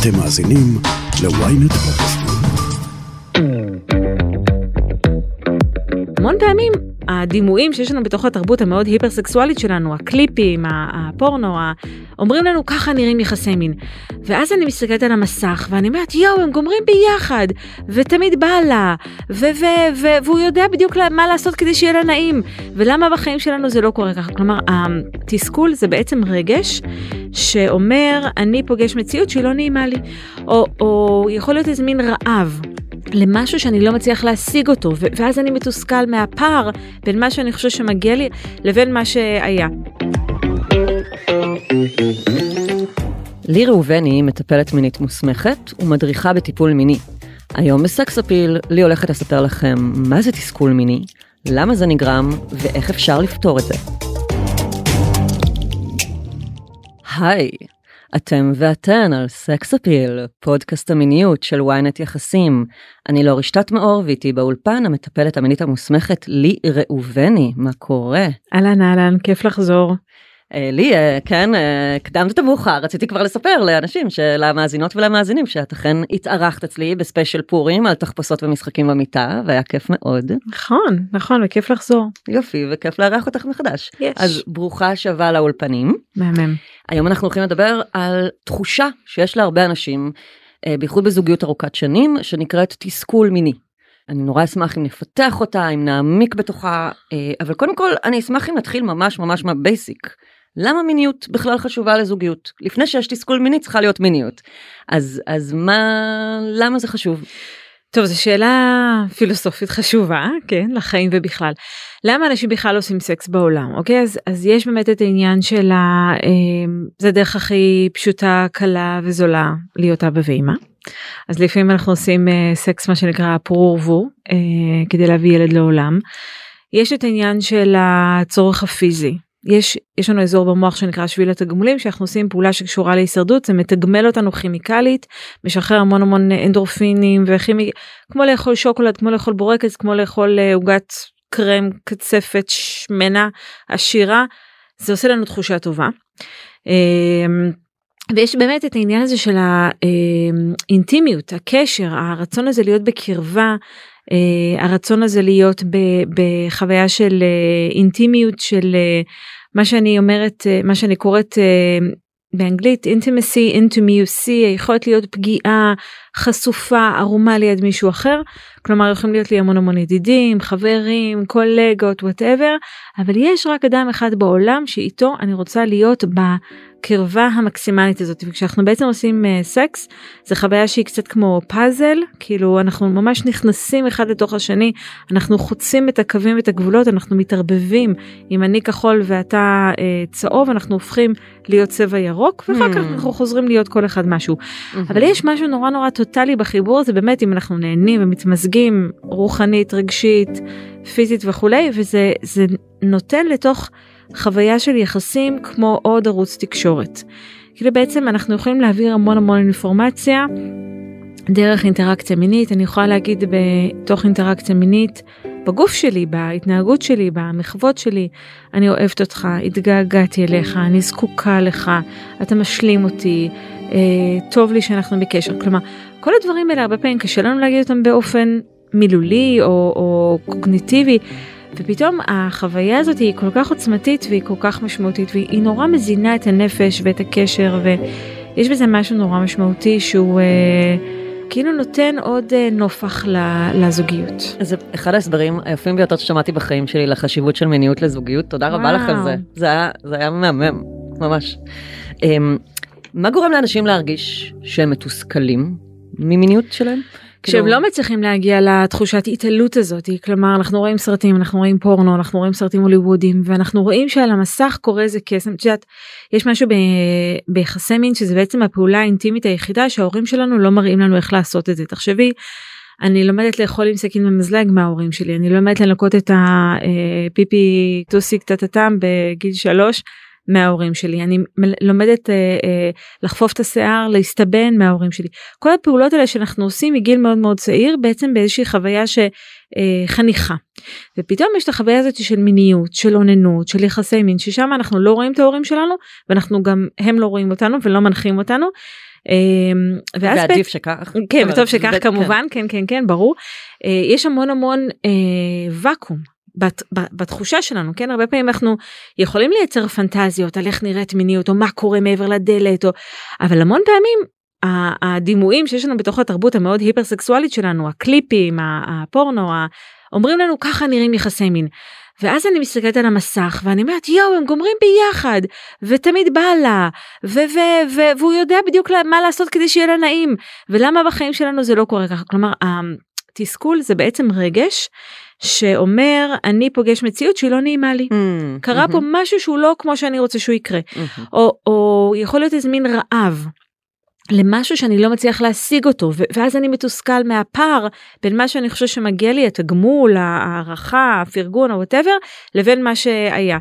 אתם מאזינים ל-ynet פודקאסטים. המון פעמים הדימויים שיש לנו בתוך התרבות המאוד היפרסקסואלית שלנו, הקליפים, הפורנו, אומרים לנו ככה נראים יחסי מין. ואז אני מסתכלת על המסך ואני אומרת יואו הם גומרים ביחד ותמיד בא לה ו- ו- ו- והוא יודע בדיוק מה לעשות כדי שיהיה לה נעים ולמה בחיים שלנו זה לא קורה ככה. כלומר התסכול זה בעצם רגש שאומר אני פוגש מציאות שהיא לא נעימה לי. או, או יכול להיות איזה מין רעב למשהו שאני לא מצליח להשיג אותו, ואז אני מתוסכל מהפער בין מה שאני חושב שמגיע לי לבין מה שהיה. לי ראובני מטפלת מינית מוסמכת ומדריכה בטיפול מיני. היום בסקס אפיל, לי הולכת לספר לכם מה זה תסכול מיני, למה זה נגרם ואיך אפשר לפתור את זה. היי, אתם ואתן על Sex Appeal, פודקאסט המיניות של ynet יחסים. אני לר שתת מאור ואיתי באולפן המטפלת המינית המוסמכת לי ראובני, מה קורה? אהלן אהלן, כיף לחזור. אה, לי, אה, כן, אה, הקדמת את המאוחר, רציתי כבר לספר לאנשים, למאזינות ולמאזינים, שאת אכן התארחת אצלי בספיישל פורים על תחפושות ומשחקים במיטה, והיה כיף מאוד. נכון, נכון, וכיף לחזור. יופי, וכיף לארח אותך מחדש. יש. אז ברוכה השבה לאולפנים. מהמם. היום אנחנו הולכים לדבר על תחושה שיש להרבה אנשים, בייחוד בזוגיות ארוכת שנים, שנקראת תסכול מיני. אני נורא אשמח אם נפתח אותה, אם נעמיק בתוכה, אבל קודם כל אני אשמח אם נתחיל ממש ממש מהבייסיק. למה מיניות בכלל חשובה לזוגיות? לפני שיש תסכול מיני צריכה להיות מיניות. אז, אז מה, למה זה חשוב? טוב, זו שאלה פילוסופית חשובה, כן, לחיים ובכלל. למה אנשים בכלל עושים סקס בעולם, אוקיי? אז, אז יש באמת את העניין של ה... אה, זה הדרך הכי פשוטה, קלה וזולה להיות אבא ואמא. אז לפעמים אנחנו עושים אה, סקס מה שנקרא פרו ורבו, אה, כדי להביא ילד לעולם. יש את העניין של הצורך הפיזי, יש, יש לנו אזור במוח שנקרא שביל התגמולים שאנחנו עושים פעולה שקשורה להישרדות זה מתגמל אותנו כימיקלית משחרר המון המון אנדורפינים וכימי כמו לאכול שוקולד כמו לאכול בורקס כמו לאכול אה, עוגת קרם קצפת שמנה עשירה זה עושה לנו תחושה טובה. אמ, ויש באמת את העניין הזה של האינטימיות הקשר הרצון הזה להיות בקרבה Uh, הרצון הזה להיות בחוויה של uh, אינטימיות של מה שאני אומרת, אה, מה שאני קוראת אה, באנגלית intimacy, intimacy, היכולת להיות פגיעה, חשופה, ערומה ליד מישהו אחר. כלומר יכולים להיות לי המון המון ידידים, חברים, קולגות, whatever, אבל יש רק אדם אחד בעולם שאיתו אני רוצה להיות בקרבה המקסימלית הזאת. וכשאנחנו בעצם עושים uh, סקס, זה חוויה שהיא קצת כמו פאזל, כאילו אנחנו ממש נכנסים אחד לתוך השני, אנחנו חוצים את הקווים ואת הגבולות, אנחנו מתערבבים. אם אני כחול ואתה uh, צהוב, אנחנו הופכים להיות צבע ירוק, ואחר כך hmm. אנחנו חוזרים להיות כל אחד משהו. Hmm. אבל יש משהו נורא נורא טוטאלי בחיבור הזה, באמת אם אנחנו נהנים ומתמזגים. רוחנית, רגשית, פיזית וכולי, וזה נותן לתוך חוויה של יחסים כמו עוד ערוץ תקשורת. כאילו בעצם אנחנו יכולים להעביר המון המון אינפורמציה דרך אינטראקציה מינית, אני יכולה להגיד בתוך אינטראקציה מינית, בגוף שלי, בהתנהגות שלי, במחוות שלי, אני אוהבת אותך, התגעגעתי אליך, אני זקוקה לך, אתה משלים אותי, אה, טוב לי שאנחנו בקשר. כלומר, כל הדברים האלה הרבה פעמים קשה לנו להגיד אותם באופן מילולי או, או קוגניטיבי. ופתאום החוויה הזאת היא כל כך עוצמתית והיא כל כך משמעותית והיא נורא מזינה את הנפש ואת הקשר ויש בזה משהו נורא משמעותי שהוא אה, כאילו נותן עוד אה, נופח לזוגיות. זה אחד ההסברים היפים ביותר ששמעתי בחיים שלי לחשיבות של מיניות לזוגיות תודה רבה לך על זה זה היה זה היה מהמם ממש. אה, מה גורם לאנשים להרגיש שהם מתוסכלים ממיניות שלהם? כשהם כאילו... לא מצליחים להגיע לתחושת התעלות הזאת, כלומר אנחנו רואים סרטים, אנחנו רואים פורנו, אנחנו רואים סרטים הוליוודים ואנחנו רואים שעל המסך קורה איזה קסם, את יודעת, יש משהו ב... ביחסי מין שזה בעצם הפעולה האינטימית היחידה שההורים שלנו לא מראים לנו איך לעשות את זה. תחשבי, אני לומדת לאכול עם סכין ומזלג מההורים שלי, אני לומדת לנקות את הפיפי אה, טוסיק טטטם בגיל שלוש. מההורים שלי, אני לומדת אה, אה, לחפוף את השיער, להסתבן מההורים שלי. כל הפעולות האלה שאנחנו עושים מגיל מאוד מאוד צעיר בעצם באיזושהי חוויה שחניכה. אה, ופתאום יש את החוויה הזאת של מיניות, של אוננות, של יחסי מין, ששם אנחנו לא רואים את ההורים שלנו ואנחנו גם, הם לא רואים אותנו ולא מנחים אותנו. אמ, ואז ועדיף בעצם- שכך. כן, וטוב שכך ו- כמובן, כן, כן, כן, ברור. אה, יש המון המון אה, ואקום. בת, ב- בתחושה שלנו כן הרבה פעמים אנחנו יכולים לייצר פנטזיות על איך נראית מיניות או מה קורה מעבר לדלת או אבל המון פעמים הדימויים שיש לנו בתוך התרבות המאוד היפר סקסואלית שלנו הקליפים הפורנו אומרים לנו ככה נראים יחסי מין. ואז אני מסתכלת על המסך ואני אומרת יואו הם גומרים ביחד ותמיד בא לה והוא יודע בדיוק מה לעשות כדי שיהיה לה נעים ולמה בחיים שלנו זה לא קורה ככה כלומר התסכול זה בעצם רגש שאומר אני פוגש מציאות שהיא לא נעימה לי Mm, קרה פה mhm, משהו שהוא לא כמו שאני רוצה שהוא יקרה mhm. או, או יכול להיות איזה מין רעב למשהו שאני לא מצליח להשיג אותו ואז אני מתוסכל מהפער בין מה שאני חושב שמגיע לי התגמול הערכה הפרגון או וואטאבר לבין מה שהיה.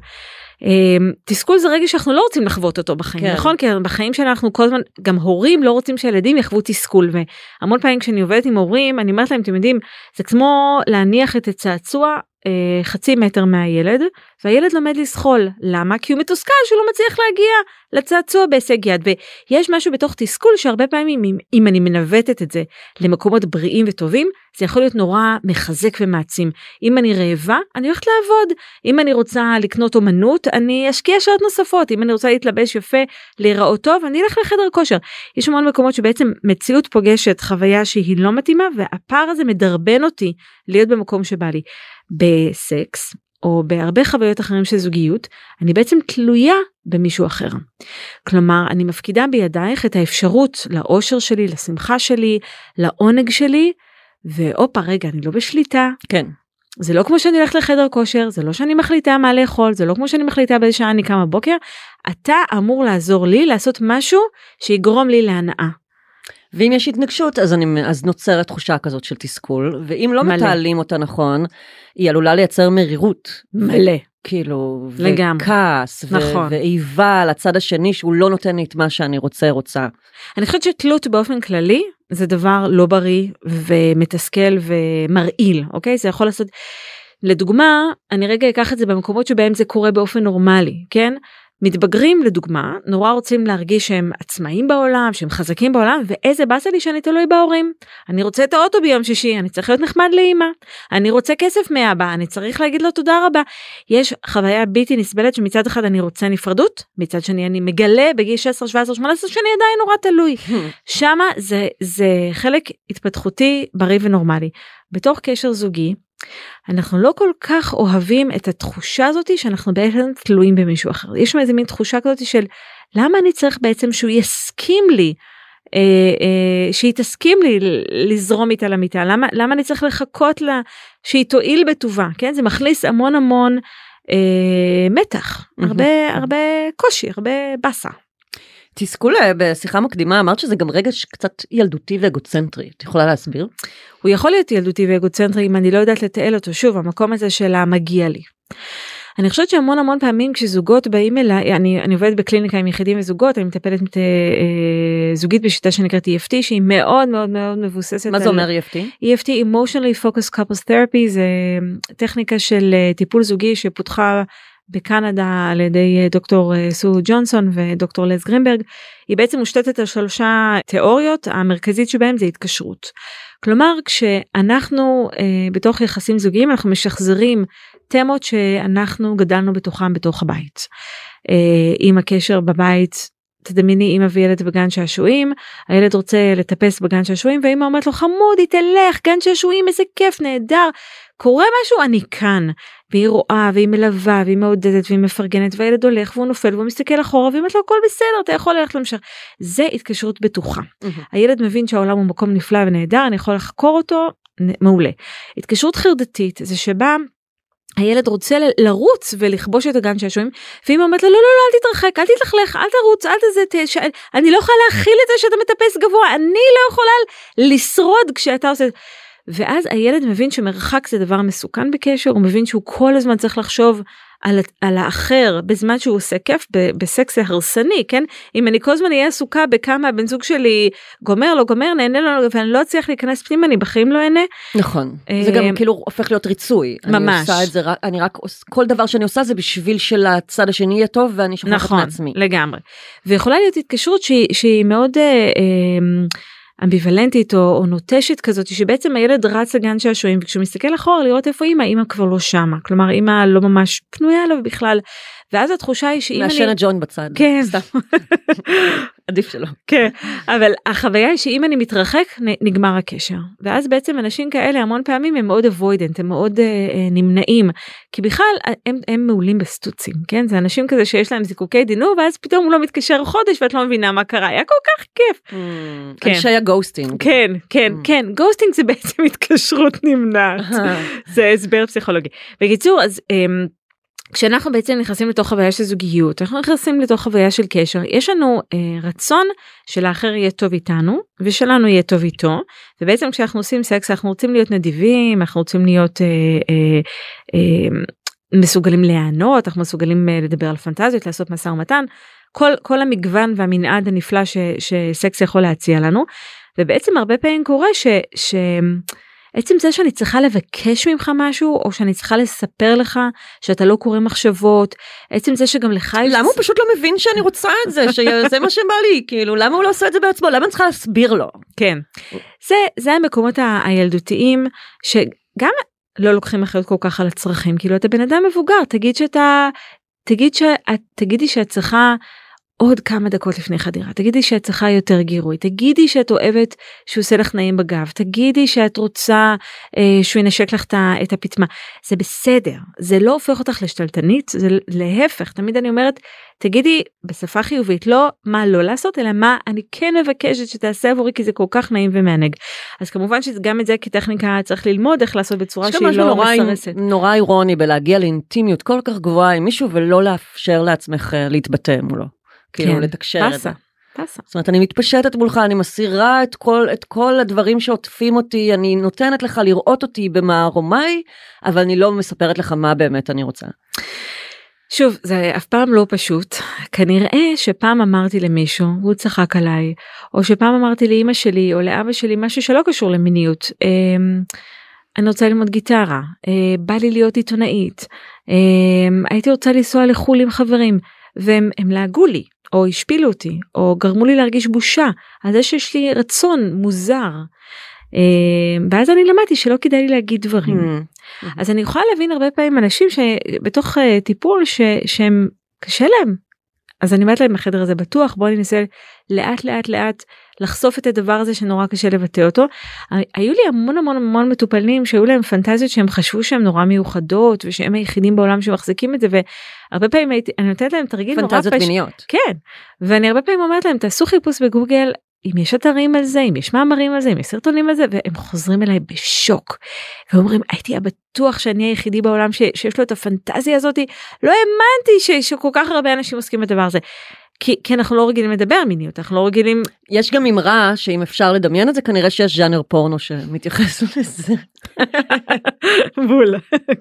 אמ, תסכול זה רגע שאנחנו לא רוצים לחוות אותו בחיים כן. נכון? כי בחיים שלנו אנחנו כל הזמן גם הורים לא רוצים שהילדים יחוו תסכול והמון פעמים כשאני עובדת עם הורים אני אומרת להם אתם יודעים זה כמו להניח את הצעצוע אה, חצי מטר מהילד והילד לומד לזחול למה? כי הוא מתוסכל שהוא לא מצליח להגיע לצעצוע בהישג יד ויש משהו בתוך תסכול שהרבה פעמים אם, אם אני מנווטת את זה למקומות בריאים וטובים זה יכול להיות נורא מחזק ומעצים. אם אני רעבה אני הולכת לעבוד. אם אני רוצה לקנות אומנות אני אשקיע שעות נוספות. אם אני רוצה להתלבש יפה להיראות טוב אני אלך לחדר כושר. יש המון מקומות שבעצם מציאות פוגשת חוויה שהיא לא מתאימה והפער הזה מדרבן אותי להיות במקום שבא לי. בסקס או בהרבה חוויות אחרים של זוגיות אני בעצם תלויה במישהו אחר. כלומר אני מפקידה בידייך את האפשרות לאושר שלי לשמחה שלי לעונג שלי והופה רגע אני לא בשליטה כן. זה לא כמו שאני הולכת לחדר כושר זה לא שאני מחליטה מה לאכול זה לא כמו שאני מחליטה באיזה שעה אני קמה בבוקר אתה אמור לעזור לי לעשות משהו שיגרום לי להנאה. ואם יש התנגשות אז אני אז נוצרת תחושה כזאת של תסכול ואם לא מלא. מתעלים אותה נכון היא עלולה לייצר מרירות. מלא. כאילו לגמרי. וכעס נכון. ואיבה על הצד השני שהוא לא נותן לי את מה שאני רוצה רוצה. אני חושבת שתלות באופן כללי זה דבר לא בריא ומתסכל ומרעיל אוקיי זה יכול לעשות לדוגמה אני רגע אקח את זה במקומות שבהם זה קורה באופן נורמלי כן מתבגרים לדוגמה נורא רוצים להרגיש שהם עצמאים בעולם שהם חזקים בעולם ואיזה באסה לי שאני תלוי בהורים. אני רוצה את האוטו ביום שישי אני צריך להיות נחמד לאמא אני רוצה כסף מאבא אני צריך להגיד לו תודה רבה. יש חוויה בלתי נסבלת שמצד אחד אני רוצה נפרדות מצד שני אני מגלה בגיל 16 17 18 שאני עדיין נורא תלוי. שמה זה זה חלק התפתחותי בריא ונורמלי. בתוך קשר זוגי אנחנו לא כל כך אוהבים את התחושה הזאתי שאנחנו בעצם תלויים במישהו אחר יש שם איזה מין תחושה כזאת של למה אני צריך בעצם שהוא יסכים לי אה, אה, שהיא תסכים לי לזרום איתה למיטה למה למה אני צריך לחכות לה שהיא תועיל בטובה כן זה מכניס המון המון אה, מתח. הרבה הרבה קושי הרבה באסה. תסכול אה, בשיחה מקדימה אמרת שזה גם רגש קצת ילדותי ואגוצנטרי את יכולה להסביר? הוא יכול להיות ילדותי ואגוצנטרי אם אני לא יודעת לתעל אותו שוב המקום הזה של המגיע לי. אני חושבת שהמון המון פעמים כשזוגות באים אליי אני אני עובדת בקליניקה עם יחידים וזוגות אני מטפלת מת, אה, זוגית בשיטה שנקראת EFT שהיא מאוד מאוד מאוד מבוססת מה זה אומר EFT? EFT emotionally focused couples therapy זה טכניקה של אה, טיפול זוגי שפותחה בקנדה על ידי אה, דוקטור אה, סו ג'ונסון ודוקטור לס גרינברג היא בעצם מושתתת על שלושה תיאוריות המרכזית שבהם זה התקשרות. כלומר כשאנחנו אה, בתוך יחסים זוגיים אנחנו משחזרים תמות שאנחנו גדלנו בתוכם בתוך הבית. אה, אם הקשר בבית תדמייני אמא וילד בגן שעשועים הילד רוצה לטפס בגן שעשועים ואמא אומרת לו חמודי תלך גן שעשועים איזה כיף נהדר. קורה משהו? אני כאן. והיא רואה והיא מלווה והיא מעודדת והיא מפרגנת והילד הולך והוא נופל והוא מסתכל אחורה והיא אומרת לו הכל בסדר אתה יכול ללכת להמשך זה התקשרות בטוחה. הילד מבין שהעולם הוא מקום נפלא ונהדר אני יכול לחקור אותו מעולה. התקשרות חרדתית זה שבה הילד רוצה לרוץ ולכבוש את הגן שעשועים ואמא אומרת לו לא לא לא אל תתרחק אל תתלכלך אל תרוץ אל תזה ת- ש... אני לא יכולה להכיל את זה שאתה מטפס גבוה אני לא יכולה לשרוד כשאתה עושה ואז הילד מבין שמרחק זה דבר מסוכן בקשר הוא מבין שהוא כל הזמן צריך לחשוב על, על האחר בזמן שהוא עושה כיף ב- בסקס הרסני, כן? אם אני כל הזמן אהיה עסוקה בכמה הבן זוג שלי גומר, לא גומר, נהנה לו, ואני לא אצליח להיכנס פנימה, אני בחיים לא אהנה. נכון. אה, זה גם כאילו הופך להיות ריצוי. אני ממש. עושה את זה אני רק, כל דבר שאני עושה זה בשביל שלצד השני יהיה טוב ואני שוכחת נכון, מעצמי. לגמרי. ויכולה להיות התקשרות שהיא, שהיא מאוד אה, אה, אמביוולנטית או, או נוטשת כזאת, שבעצם הילד רץ לגן שעשועים וכשהוא מסתכל אחורה לראות איפה אימא, אימא כבר לא שמה. כלומר אימא לא ממש פנויה אליו בכלל. ואז התחושה היא שאם אני... מעשנת ג'וינט בצד. כן. סתם. עדיף שלא. כן, אבל החוויה היא שאם אני מתרחק נגמר הקשר. ואז בעצם אנשים כאלה המון פעמים הם מאוד avoidant, הם מאוד אה, אה, נמנעים. כי בכלל אה, הם, הם מעולים בסטוצים, כן? זה אנשים כזה שיש להם זיקוקי דינור ואז פתאום הוא לא מתקשר חודש ואת לא מבינה מה קרה, היה כל כך כיף. כן. אנשי ה ghosting. כן, כן, Mm. כן, ghosting זה בעצם התקשרות נמנעת. זה הסבר פסיכולוגי. בקיצור, אז um, כשאנחנו בעצם נכנסים לתוך חוויה של זוגיות, אנחנו נכנסים לתוך חוויה של קשר, יש לנו uh, רצון שלאחר יהיה טוב איתנו ושלנו יהיה טוב איתו, ובעצם כשאנחנו עושים סקס אנחנו רוצים להיות נדיבים, אנחנו רוצים להיות uh, uh, uh, מסוגלים להיענות, אנחנו מסוגלים uh, לדבר על פנטזיות, לעשות משא ומתן, כל, כל המגוון והמנעד הנפלא ש, שסקס יכול להציע לנו, ובעצם הרבה פעמים קורה ש... ש עצם זה שאני צריכה לבקש ממך משהו או שאני צריכה לספר לך שאתה לא קורא מחשבות עצם זה שגם לך יש למה הוא פשוט לא מבין שאני רוצה את זה שזה מה שבא לי? כאילו למה הוא לא עושה את זה בעצמו? למה אני צריכה להסביר לו. כן. זה זה המקומות ה- הילדותיים שגם לא לוקחים אחריות כל כך על הצרכים. כאילו אתה בן אדם מבוגר תגיד שאתה תגיד שאת תגידי שאת צריכה עוד כמה דקות לפני חדירה. תגידי שאת צריכה יותר גירוי. תגידי שאת אוהבת שהוא עושה לך נעים בגב. תגידי שאת רוצה אה, שהוא ינשק לך את הפטמה. זה בסדר. זה לא הופך אותך לשתלטנית זה להפך. תמיד אני אומרת תגידי בשפה חיובית לא מה לא לעשות אלא מה אני כן מבקשת שתעשה עבורי כי זה כל כך נעים ומענג. אז כמובן שגם את זה כטכניקה צריך ללמוד איך לעשות בצורה שהיא לא נורא, מסרסת. נורא אירוני בלהגיע לאינטימיות כל כך גבוהה עם מישהו ולא לאפשר לעצמך אה, להתבטא מולו. כאילו כן, לתקשר את זה. פסה. זאת אומרת אני מתפשטת מולך אני מסירה את כל את כל הדברים שעוטפים אותי אני נותנת לך לראות אותי במערומיי אבל אני לא מספרת לך מה באמת אני רוצה. שוב זה אף פעם לא פשוט כנראה שפעם אמרתי למישהו והוא צחק עליי או שפעם אמרתי לאמא שלי או לאבא שלי משהו שלא קשור למיניות. אמ, אני רוצה ללמוד גיטרה, אה, בא לי להיות עיתונאית, אמ, הייתי רוצה לנסוע לחו"ל עם חברים והם הם לעגו לי או השפילו אותי או גרמו לי להרגיש בושה על זה שיש לי רצון מוזר. אמ, ואז אני למדתי שלא כדאי לי להגיד דברים. Hmm. אז אני יכולה להבין הרבה פעמים אנשים שבתוך uh, טיפול ש, שהם קשה להם. אז אני אומרת להם בחדר הזה בטוח בוא ננסה לאט לאט לאט לחשוף את הדבר הזה שנורא קשה לבטא אותו. היו לי המון המון המון מטופלים שהיו להם פנטזיות שהם חשבו שהם נורא מיוחדות ושהם היחידים בעולם שמחזיקים את זה והרבה פעמים הייתי אני נותנת להם תרגיל נורא פנטזיות פשוט. מיניות. כן ואני הרבה פעמים אומרת להם תעשו חיפוש בגוגל אם יש אתרים על זה אם יש מאמרים על זה אם יש סרטונים על זה והם חוזרים אליי בשוק. ואומרים הייתי בטוח שאני היחידי בעולם ש, שיש לו את הפנטזיה הזאתי לא האמנתי ש, שכל כך הרבה אנשים עוסקים בדבר הזה. כי, כי אנחנו לא רגילים לדבר מיניות אנחנו לא רגילים יש גם אמרה שאם אפשר לדמיין את זה כנראה שיש ז'אנר פורנו שמתייחס לזה. בול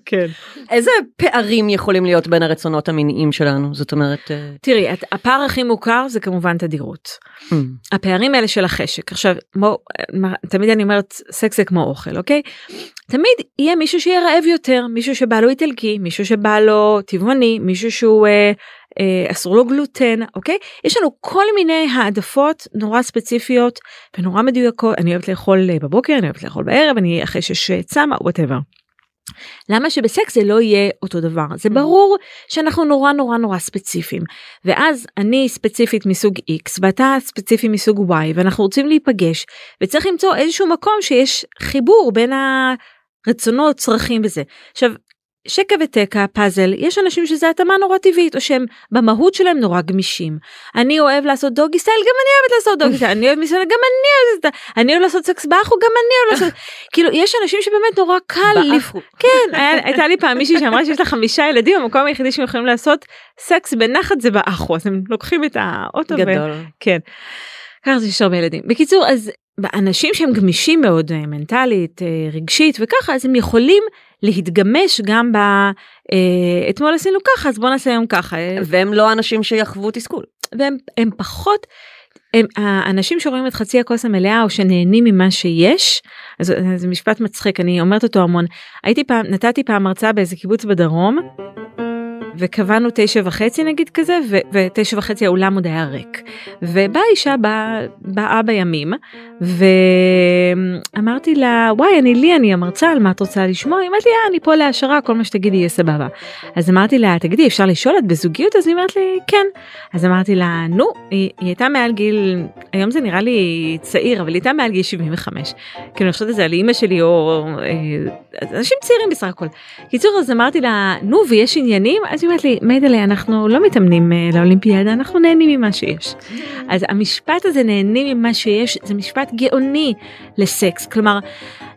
כן איזה פערים יכולים להיות בין הרצונות המיניים שלנו זאת אומרת. אה, תראי את- הפער הכי מוכר זה כמובן תדירות. hmm. הפערים האלה של החשק עכשיו מו, תמיד אני אומרת סקס זה כמו אוכל אוקיי תמיד יהיה מישהו שיהיה רעב יותר מישהו שבא לו איטלקי מישהו שבא לו טבעוני מישהו שהוא אה, אסור לו גלוטן אוקיי? יש לנו כל מיני העדפות נורא ספציפיות ונורא מדויקות. אני אוהבת לאכול אה, בבוקר אני אוהבת לאכול בערב אני אחרי שש אה, צמה whatever. למה שבסקס זה לא יהיה אותו דבר? זה ברור שאנחנו נורא נורא נורא ספציפיים. ואז אני ספציפית מסוג x ואתה ספציפי מסוג y ואנחנו רוצים להיפגש וצריך למצוא איזשהו מקום שיש חיבור בין הרצונות צרכים בזה עכשיו שקע ותקע פאזל יש אנשים שזה התאמה נורא טבעית או שהם במהות שלהם נורא גמישים אני אוהב לעשות doggy style גם אני אוהבת לעשות דוגי סטייל אני אוהב מסוים גם אני אוהבת לעשות- אני אוהב לעשות סקס באחו גם אני אוהב לעשות כאילו יש אנשים שבאמת נורא קל באחו. כן, היה- הייתה לי פעם מישהי שאמרה שיש לה חמישה ילדים, המקום היחידי שהם יכולים לעשות סקס בנחת זה באחו, אז הם לוקחים את האוטו. ו- גדול. כן. ככה זה שיש הרבה ילדים. בקיצור, אז אנשים שהם גמישים מאוד אה, מנטלית, אה, רגשית וככה, אז הם יכולים להתגמש גם ב... אה, אתמול עשינו ככה, אז בוא נעשה היום ככה. והם לא אנשים שיחוו תסכול. והם הם פחות, הם, האנשים שרואים את חצי הכוס המלאה או שנהנים ממה שיש, אז זה משפט מצחיק, אני אומרת אותו המון. הייתי פעם, נתתי פעם הרצאה באיזה קיבוץ בדרום. וקבענו תשע וחצי נגיד כזה ותשע וחצי האולם עוד היה ריק. ובאה אישה באה בא בימים ואמרתי לה וואי אני לי אני המרצה על מה את רוצה לשמוע? היא אמרת לי אה, אני פה להשערה כל מה שתגידי יהיה סבבה. אז אמרתי לה תגידי אפשר לשאול? את בזוגיות? אז היא אמרת לי כן. אז אמרתי לה נו היא, היא הייתה מעל גיל היום זה נראה לי צעיר אבל היא הייתה מעל גיל 75 כאילו אני חושבת את זה על אימא שלי או אה, אנשים צעירים בסך הכל. קיצור אז אמרתי לה נו ויש עניינים? אז היא אומרת לי, מיידלה, אנחנו לא מתאמנים uh, לאולימפיאדה, אנחנו נהנים ממה שיש. אז המשפט הזה, נהנים ממה שיש, זה משפט גאוני לסקס. כלומר,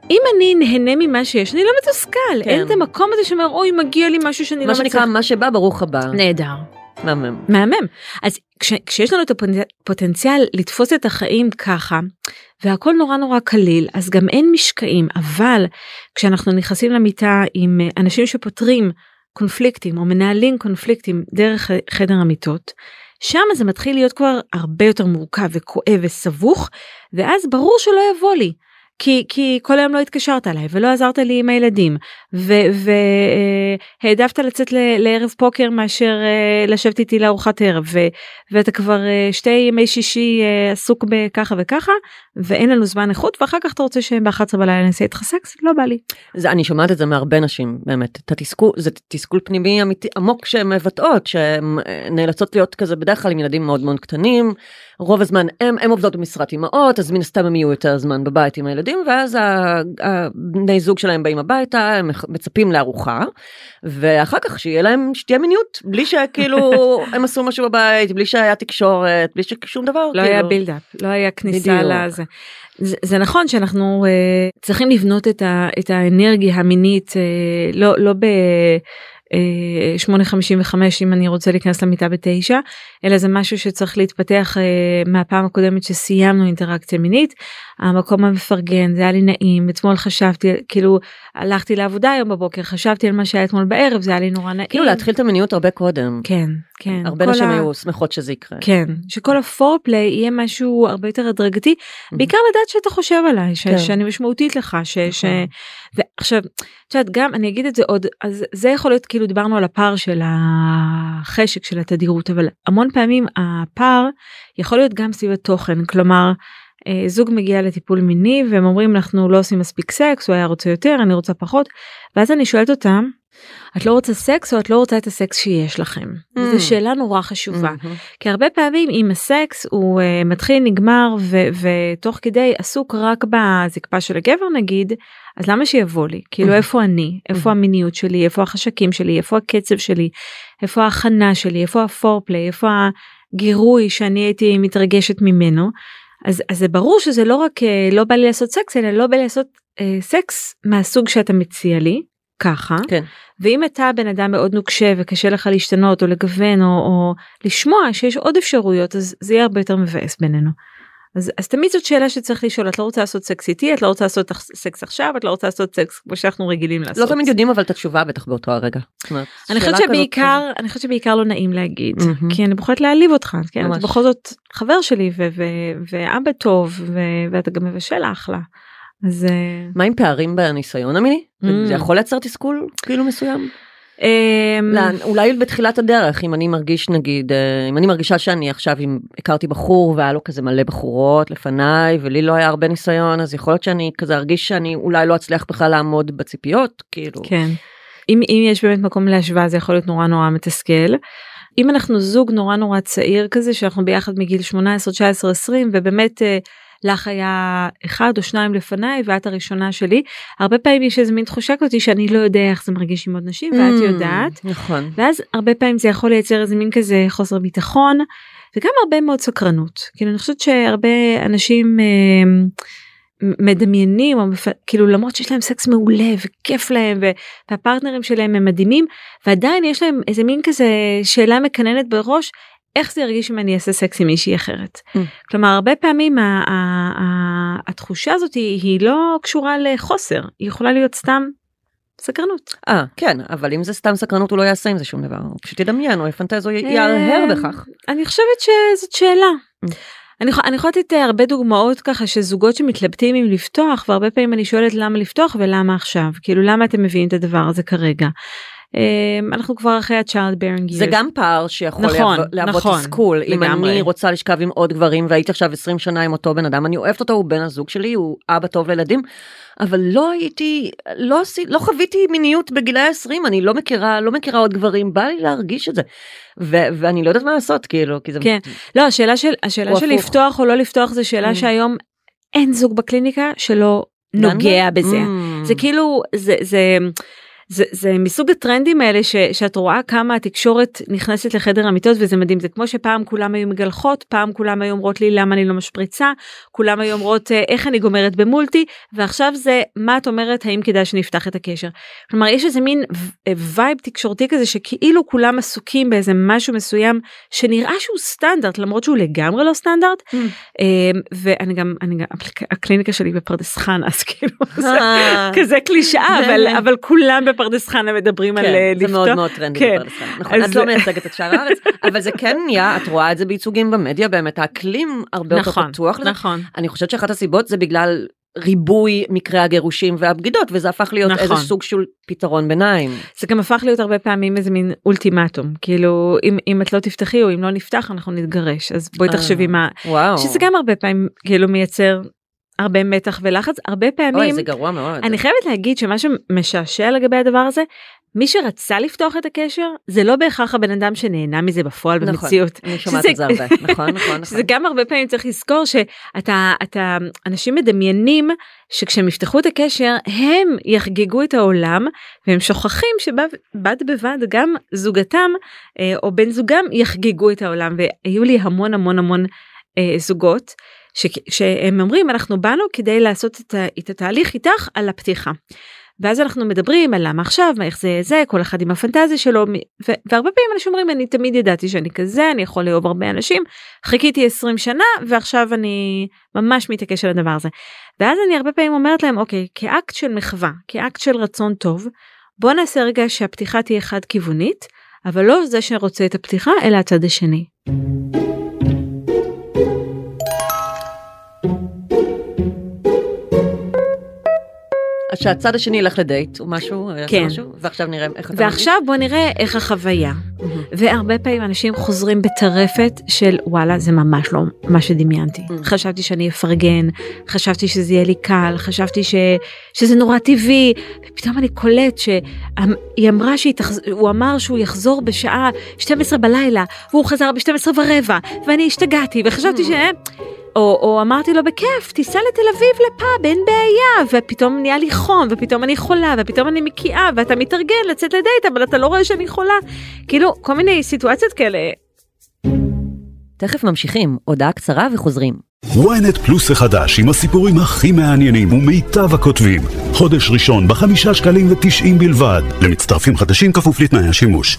אם אני נהנה ממה שיש, אני לא מתוסכל. כן. אין את המקום הזה שאומר, אוי, מגיע לי משהו שאני לא מצליח. מה שנקרא, מה שבא, ברוך הבא. נהדר. מהמם. מהמם. אז כש, כשיש לנו את הפוטנציאל לתפוס את החיים ככה, והכל נורא נורא קליל, אז גם אין משקעים, אבל כשאנחנו נכנסים למיטה עם אה, אנשים שפותרים קונפליקטים או מנהלים קונפליקטים דרך חדר המיטות, שם זה מתחיל להיות כבר הרבה יותר מורכב וכואב וסבוך, ואז ברור שלא יבוא לי. כי, כי כל היום לא התקשרת אליי ולא עזרת לי עם הילדים והעדפת לצאת ל, לערב פוקר מאשר uh, לשבת איתי לארוחת ערב ו, ואתה כבר uh, שתי ימי שישי עסוק בככה וככה ואין לנו זמן איכות ואחר כך אתה רוצה שהם ב-11 בלילה נעשה איתך סקס לא בא לי. זה אני שומעת את זה מהרבה נשים באמת את התסכול זה תסכול פנימי אמיתי עמוק שהן מבטאות שהן נאלצות להיות כזה בדרך כלל עם ילדים מאוד מאוד קטנים. רוב הזמן הם, הם עובדות במשרת אימהות אז מן הסתם הם יהיו יותר זמן בבית עם הילדים ואז הבני זוג שלהם באים הביתה הם מצפים לארוחה ואחר כך שיהיה להם שתהיה מיניות בלי שכאילו הם עשו משהו בבית בלי שהיה תקשורת בלי ששום דבר לא כאילו... היה בילדאפ לא היה כניסה לזה. זה, זה נכון שאנחנו uh, צריכים לבנות את, ה, את האנרגיה המינית uh, לא לא ב... 8.55 אם אני רוצה להיכנס למיטה בתשע אלא זה משהו שצריך להתפתח uh, מהפעם הקודמת שסיימנו אינטראקציה מינית המקום המפרגן זה היה לי נעים אתמול חשבתי כאילו הלכתי לעבודה היום בבוקר חשבתי על מה שהיה אתמול בערב זה היה לי נורא נעים. כאילו להתחיל את המיניות הרבה קודם. כן כן. הרבה נשים ה... היו שמחות שזה יקרה. כן שכל הפורפליי יהיה משהו הרבה יותר הדרגתי mm-hmm. בעיקר לדעת שאתה חושב עליי ש... כן. שאני משמעותית לך ש... ש... ועכשיו את יודעת גם אני אגיד את זה עוד אז זה יכול להיות כאילו דיברנו על הפער של החשק של התדירות אבל המון פעמים הפער יכול להיות גם סביב התוכן כלומר. אה, זוג מגיע לטיפול מיני והם אומרים אנחנו לא עושים מספיק סקס הוא היה רוצה יותר אני רוצה פחות ואז אני שואלת אותם את לא רוצה סקס או את לא רוצה את הסקס שיש לכם? Mm. זו שאלה נורא חשובה. Mm-hmm. כי הרבה פעמים אם הסקס הוא uh, מתחיל נגמר ו- ותוך כדי עסוק רק בזקפה של הגבר נגיד, אז למה שיבוא לי? כאילו mm-hmm. איפה אני? איפה mm-hmm. המיניות שלי? איפה החשקים שלי? איפה הקצב שלי? איפה ההכנה שלי? איפה הפורפליי? איפה הגירוי שאני הייתי מתרגשת ממנו? אז, אז זה ברור שזה לא רק uh, לא בא לי לעשות סקס אלא לא בא לי לעשות uh, סקס מהסוג שאתה מציע לי ככה כן. ואם אתה בן אדם מאוד נוקשה וקשה לך להשתנות או לגוון או, או לשמוע שיש עוד אפשרויות אז זה יהיה הרבה יותר מבאס בינינו. אז, אז תמיד זאת שאלה שצריך לשאול את לא רוצה לעשות סקס איתי את לא רוצה לעשות סקס עכשיו את לא רוצה לעשות סקס כמו שאנחנו רגילים לעשות. לא תמיד יודעים אבל את התשובה בטח באותו הרגע. אני חושבת שבעיקר אני חושבת שבעיקר לא נעים להגיד mm-hmm. כי אני בוחרת להעליב אותך כן אתה בכל זאת חבר שלי ואבא טוב ואתה גם מבשל אחלה. אז מה עם פערים בניסיון המיני? Mm. זה יכול לייצר תסכול כאילו מסוים? אמ, לא, אולי בתחילת הדרך אם אני מרגיש נגיד אה, אם אני מרגישה שאני עכשיו אם הכרתי בחור והיה לו כזה מלא בחורות לפניי ולי לא היה הרבה ניסיון אז יכול להיות שאני כזה ארגיש שאני אולי לא אצליח בכלל לעמוד בציפיות כאילו. כן. אם, אם יש באמת מקום להשוואה זה יכול להיות נורא נורא מתסכל. אם אנחנו זוג נורא נורא צעיר כזה שאנחנו ביחד מגיל 18 19 20 ובאמת. אה, לך היה אחד או שניים לפניי ואת הראשונה שלי. הרבה פעמים יש איזה מין תחושה כזאת שאני לא יודע איך זה מרגיש עם עוד נשים ואת mm, יודעת. נכון. ואז הרבה פעמים זה יכול לייצר איזה מין כזה חוסר ביטחון וגם הרבה מאוד סקרנות. כאילו אני חושבת שהרבה אנשים. אה, מדמיינים או כאילו למרות שיש להם סקס מעולה וכיף להם והפרטנרים שלהם הם מדהימים ועדיין יש להם איזה מין כזה שאלה מקננת בראש איך זה ירגיש אם אני אעשה סקס עם מישהי אחרת. Mm. כלומר הרבה פעמים ה- ה- ה- התחושה הזאת היא, היא לא קשורה לחוסר היא יכולה להיות סתם סקרנות. אה, כן, אבל אם זה סתם סקרנות הוא לא יעשה עם זה שום דבר, הוא פשוט ידמיין או יפנטז או יהרהר אה, בכך. אני חושבת שזאת שאלה. Mm. אני, יכול- אני יכולה לתת אה, הרבה דוגמאות ככה של זוגות שמתלבטים אם לפתוח והרבה פעמים אני שואלת למה לפתוח ולמה עכשיו כאילו למה אתם מביאים את הדבר הזה כרגע. אה, אנחנו כבר אחרי ה-child bearing years. זה גם פער שיכול נכון, להוות- נכון, תסכול. אם לגמרי. אני רוצה לשכב עם עוד גברים והייתי עכשיו 20 שנה עם אותו בן אדם, אני אוהבת אותו, הוא בן הזוג שלי, הוא אבא טוב לילדים, אבל לא הייתי, לא, לא חוויתי מיניות בגילי ה-20, אני לא מכירה, לא מכירה עוד גברים, בא לי להרגיש את זה. ו- ואני לא יודעת מה לעשות, כאילו, כי זה... כן. לא השאלה של השאלה של הפוך. לפתוח או לא לפתוח זה שאלה Mm. שהיום אין זוג בקליניקה שלא נוגע בזה. Mm. זה כאילו זה זה זה זה מסוג הטרנדים האלה ש, שאת רואה כמה התקשורת נכנסת לחדר המיטות וזה מדהים זה כמו שפעם כולם היו מגלחות פעם כולם היו אומרות לי למה אני לא משפריצה כולם היו אומרות אה, איך אני גומרת במולטי ועכשיו זה מה את אומרת האם כדאי שנפתח את הקשר. כלומר יש איזה מין vibe תקשורתי כזה שכאילו כולם עסוקים באיזה משהו מסוים שנראה שהוא סטנדרט למרות שהוא לגמרי לא סטנדרט Mm. אמ, ואני גם אני גם הקליניקה שלי בפרדס חנה אז כאילו זה אה. כזה קלישאה אבל אבל כולם בפרדס חנה מדברים על כן, אה, זה לפתוח. מאוד מאוד טרנדי כן. בפרדס חנה. נכון, את לא זה- מייצגת את שאר הארץ, אבל זה כן נהיה, את רואה את זה בייצוגים במדיה, באמת האקלים הרבה יותר נכון פתוח לזה. נכון אני חושבת שאחת הסיבות זה בגלל ריבוי מקרי הגירושים והבגידות, וזה הפך להיות נכון. איזה סוג של פתרון ביניים. זה גם הפך להיות הרבה פעמים איזה מין אולטימטום כאילו אם אם את לא תפתחי או אם לא נפתח אנחנו נתגרש אז בואי אה, תחשבי מה וואו. שזה גם הרבה פעמים כאילו מייצר הרבה מתח ולחץ הרבה אוי, פעמים זה גרוע מאוד. אני חייבת להגיד שמה שמשעשע לגבי הדבר הזה מי שרצה לפתוח את הקשר זה לא בהכרח הבן אדם שנהנה מזה בפועל נכון, במציאות. אני שומעת שזה- את זה הרבה. נכון, נכון, שזה נכון. גם הרבה פעמים צריך לזכור שאתה אתה אנשים מדמיינים שכשהם יפתחו את הקשר הם יחגגו את העולם והם שוכחים שבד בבד גם זוגתם אה, או בן זוגם יחגגו את העולם והיו לי המון המון המון אה, זוגות שהם אומרים אנחנו באנו כדי לעשות את, את התהליך איתך על הפתיחה. ואז אנחנו מדברים על למה עכשיו מה איך זה זה כל אחד עם הפנטזיה שלו ו- והרבה פעמים אנשים אומרים אני תמיד ידעתי שאני כזה אני יכול לאהוב הרבה אנשים חיכיתי 20 שנה ועכשיו אני ממש מתעקש על הדבר הזה. ואז אני הרבה פעמים אומרת להם אוקיי כאקט של מחווה כאקט של רצון טוב בוא נעשה רגע שהפתיחה תהיה חד כיוונית אבל לא זה שרוצה את הפתיחה אלא הצד השני. שהצד השני ילך לדייט או משהו, כן. משהו, ועכשיו נראה איך אתה ועכשיו בוא נראה איך החוויה. מרגיש. והרבה פעמים אנשים חוזרים בטרפת של וואלה זה ממש לא מה שדמיינתי Mm. חשבתי שאני אפרגן חשבתי שזה יהיה לי קל חשבתי ש... שזה נורא טבעי ופתאום אני קולט שהיא אמרה שהיא תחז... הוא אמר שהוא יחזור בשעה 12 בלילה והוא חזר ב-12 ורבע ואני השתגעתי וחשבתי Mm. ש... או, או אמרתי לו בכיף תיסע לתל אביב לפאב אין בעיה ופתאום נהיה לי חום ופתאום אני חולה ופתאום אני מקיאה ואתה מתארגן לצאת לדייט אבל אתה לא רואה שאני חולה כאילו כל מיני סיטואציות כאלה תכף ממשיכים, הודעה קצרה וחוזרים. ynet פלוס החדש עם הסיפורים הכי מעניינים ומיטב הכותבים. חודש ראשון בחמישה שקלים ותשעים בלבד. למצטרפים חדשים כפוף לתנאי השימוש.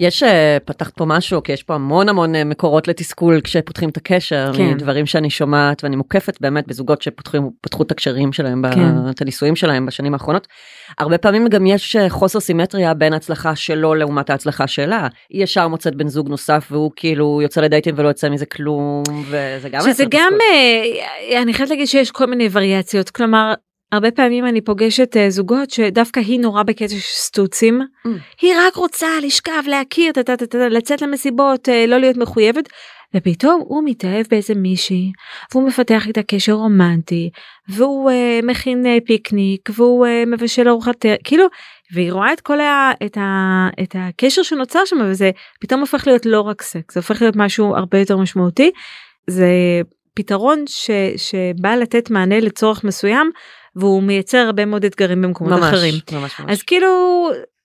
יש אה, פתחת פה משהו כי יש פה המון המון אה, מקורות לתסכול כשפותחים את הקשר כן. מדברים שאני שומעת ואני מוקפת באמת בזוגות שפתחו פתחו את הקשרים שלהם כן. את הנישואים שלהם בשנים האחרונות. הרבה פעמים גם יש אה, חוסר סימטריה בין ההצלחה שלו לעומת ההצלחה שלה היא ישר מוצאת בן זוג נוסף והוא כאילו יוצא לדייטים ולא יוצא מזה כלום וזה גם שזה גם תסכול. אני חייבת להגיד שיש כל מיני וריאציות כלומר הרבה פעמים אני פוגשת אה, זוגות שדווקא היא נורא בקטע של סטוצים Mm. היא רק רוצה לשכב להכיר טה, לצאת למסיבות אה, לא להיות מחויבת ופתאום הוא מתאהב באיזה מישהי והוא מפתח איתה קשר רומנטי והוא אה, מכין אה, פיקניק והוא אה, מבשל ארוחת כאילו והיא רואה את כל ה, את, ה, את הקשר שנוצר שם וזה פתאום הופך להיות לא רק סקס זה הופך להיות משהו הרבה יותר משמעותי זה פתרון ש, שבא לתת מענה לצורך מסוים והוא מייצר הרבה מאוד אתגרים במקומות ממש, אחרים. ממש ממש. אז כאילו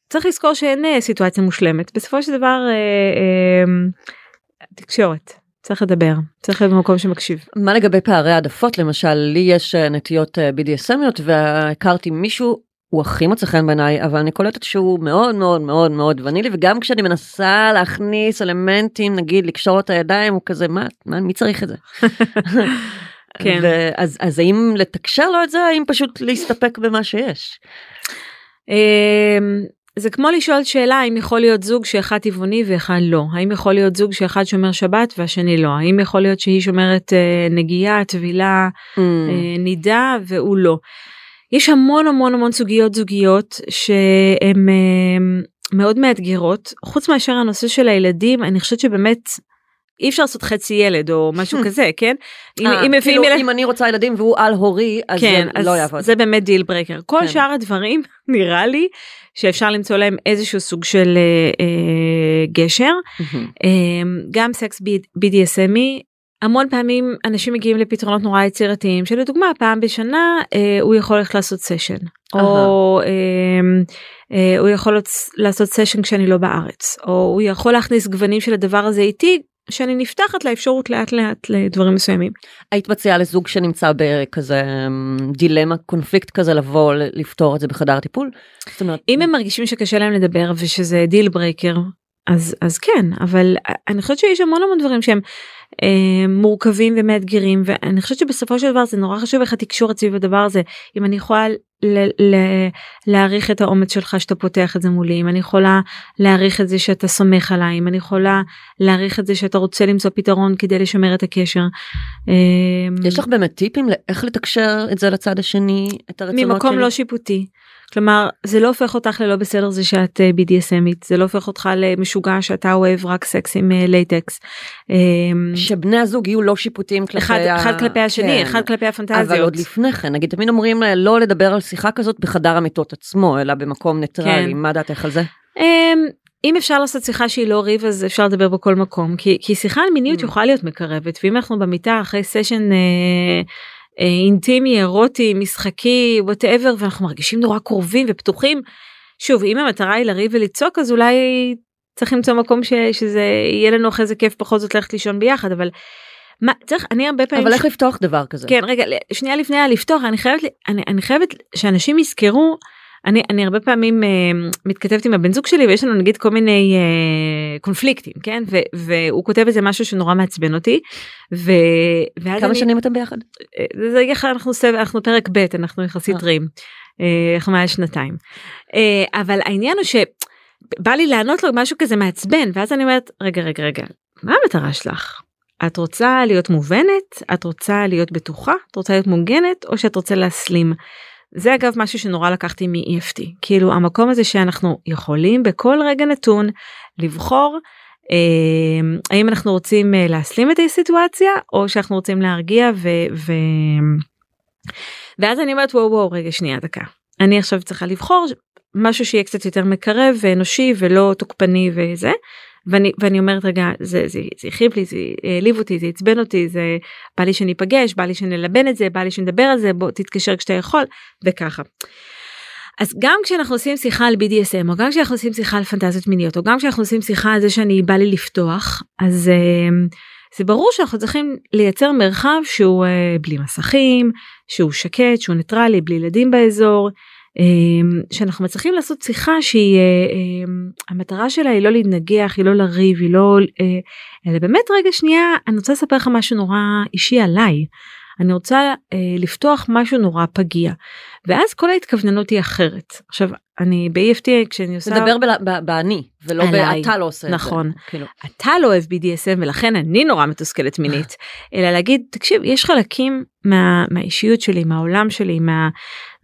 צריך לזכור שאין אה, סיטואציה מושלמת בסופו של דבר אה, אה, תקשורת צריך לדבר צריך להיות במקום שמקשיב. מה לגבי פערי העדפות למשל לי יש אה, נטיות אה, BDSMיות והכרתי מישהו הוא הכי מוצא חן בעיניי אבל אני קולטת שהוא מאוד מאוד מאוד מאוד ונילי וגם כשאני מנסה להכניס אלמנטים נגיד לקשור את הידיים הוא כזה מה, מה מי צריך את זה. כן. אז, אז האם לתקשר לו את זה האם פשוט להסתפק במה שיש. אמ, זה כמו לשאול שאלה האם יכול להיות זוג שאחד טבעוני ואחד לא האם יכול להיות זוג שאחד שומר שבת והשני לא האם יכול להיות שהיא שומרת אה, נגיעה טבילה Mm. אה, נידה והוא לא. יש המון המון המון סוגיות זוגיות שהן אה, מאוד מאתגרות חוץ מאשר הנושא של הילדים אני חושבת שבאמת אי אפשר לעשות חצי ילד או משהו כזה כן אם, אה, אם מביאים כאילו, אם אני רוצה ילדים והוא אל הורי אז כן, זה אז לא יעבוד. זה באמת deal breaker. כל כן. שאר הדברים נראה לי שאפשר למצוא להם איזשהו סוג של אה, אה, גשר. אה, גם סקס BDSMי. המון פעמים אנשים מגיעים לפתרונות נורא יצירתיים שלדוגמה פעם בשנה אה, הוא יכול ללכת לעשות סשן או אה, אה, הוא יכול לעשות סשן כשאני לא בארץ או הוא יכול להכניס גוונים של הדבר הזה איתי שאני נפתחת לאפשרות לאט לאט לדברים מסוימים. היית מציעה לזוג שנמצא בכזה אמ, דילמה קונפליקט כזה לבוא לפתור את זה בחדר הטיפול? זאת אומרת, אם הם מרגישים שקשה להם לדבר ושזה deal breaker אז אז כן אבל אני חושבת שיש המון המון דברים שהם אה, מורכבים ומאתגרים ואני חושבת שבסופו של דבר זה נורא חשוב איך התקשורת סביב הדבר הזה אם אני יכולה ל- להעריך את האומץ שלך שאתה פותח את זה מולי אם אני יכולה להעריך את זה שאתה סומך עליי אם אני יכולה להעריך את זה שאתה רוצה למצוא פתרון כדי לשמר את הקשר. אה, יש לך באמת טיפים לאיך לתקשר את זה לצד השני, את הרצונות ממקום שלי? לא שיפוטי. כלומר זה לא הופך אותך ללא בסדר זה שאת אה, BDSMית זה לא הופך אותך למשוגע שאתה אוהב רק סקס עם אה, latex. אה, שבני הזוג יהיו לא שיפוטיים כלפי אחד, ה- אחד כלפי השני כן. אחד כלפי אבל הפנטזיות. עוד לפני כן, נגיד תמיד אומרים לה לא לדבר על שיחה כזאת בחדר המיטות עצמו, אלא במקום ניטרלי, כן. מה דעתך על זה? אמ, אם אפשר לעשות שיחה שהיא לא ריב אז אפשר לדבר בכל מקום כי כי שיחה על מיניות Mm. יכולה להיות מקרבת ואם אנחנו במיטה אחרי סשן אה, אה, אינטימי אירוטי משחקי whatever ואנחנו מרגישים נורא קרובים ופתוחים. שוב אם המטרה היא לריב ולצעוק אז אולי צריך למצוא מקום ש, שזה יהיה לנו אחרי זה כיף פחות זאת ללכת לישון ביחד אבל. מה צריך אני הרבה פעמים אבל ש- איך לפתוח דבר כזה? כן רגע שנייה לפני הלפתוח אני חייבת אני, אני חייבת שאנשים יזכרו אני אני הרבה פעמים אה, מתכתבת עם הבן זוג שלי ויש לנו נגיד כל מיני אה, קונפליקטים כן ו, והוא כותב איזה משהו שנורא מעצבן אותי. ו, ואז כמה אני, שנים אתם ביחד? אה, זה יחד אנחנו סבב אנחנו פרק ב' אנחנו יחסית. אה, אנחנו מעל שנתיים. אבל העניין הוא שבא לי לענות לו משהו כזה מעצבן ואז אני אומרת רגע רגע רגע מה המטרה שלך? את רוצה להיות מובנת? את רוצה להיות בטוחה? את רוצה להיות מוגנת? או שאת רוצה להסלים? זה אגב משהו שנורא לקחתי מ-EFT כאילו המקום הזה שאנחנו יכולים בכל רגע נתון לבחור אה, האם אנחנו רוצים אה, להסלים את הסיטואציה או שאנחנו רוצים להרגיע ו... ו... ואז אני אומרת וואו וואו רגע שנייה דקה. אני עכשיו צריכה לבחור משהו שיהיה קצת יותר מקרב ואנושי ולא תוקפני וזה ואני ואני אומרת רגע זה זה זה הכאיב לי זה העליב אותי זה עצבן אותי זה בא לי שניפגש בא לי שנלבן את זה בא לי שנדבר על זה בוא תתקשר כשאתה יכול וככה. אז גם כשאנחנו עושים שיחה על BDSM או גם כשאנחנו עושים שיחה על פנטזיות מיניות או גם כשאנחנו עושים שיחה על זה שאני בא לי לפתוח אז uh, זה ברור שאנחנו צריכים לייצר מרחב שהוא uh, בלי מסכים שהוא שקט שהוא ניטרלי בלי ילדים באזור שאנחנו מצליחים לעשות שיחה שהיא uh, um, המטרה שלה היא לא להתנגח היא לא לריב היא לא uh, אלא באמת רגע שנייה אני רוצה לספר לך משהו נורא אישי עליי. אני רוצה אה, לפתוח משהו נורא פגיע ואז כל ההתכווננות היא אחרת עכשיו אני ב-EFT כשאני עושה ב- באני ולא. באתה לא עושה את זה. נכון. כאילו, אתה לא אוהב BDSM ולכן אני נורא מתוסכלת מינית אלא להגיד תקשיב יש חלקים מה, מהאישיות שלי מהעולם שלי מה,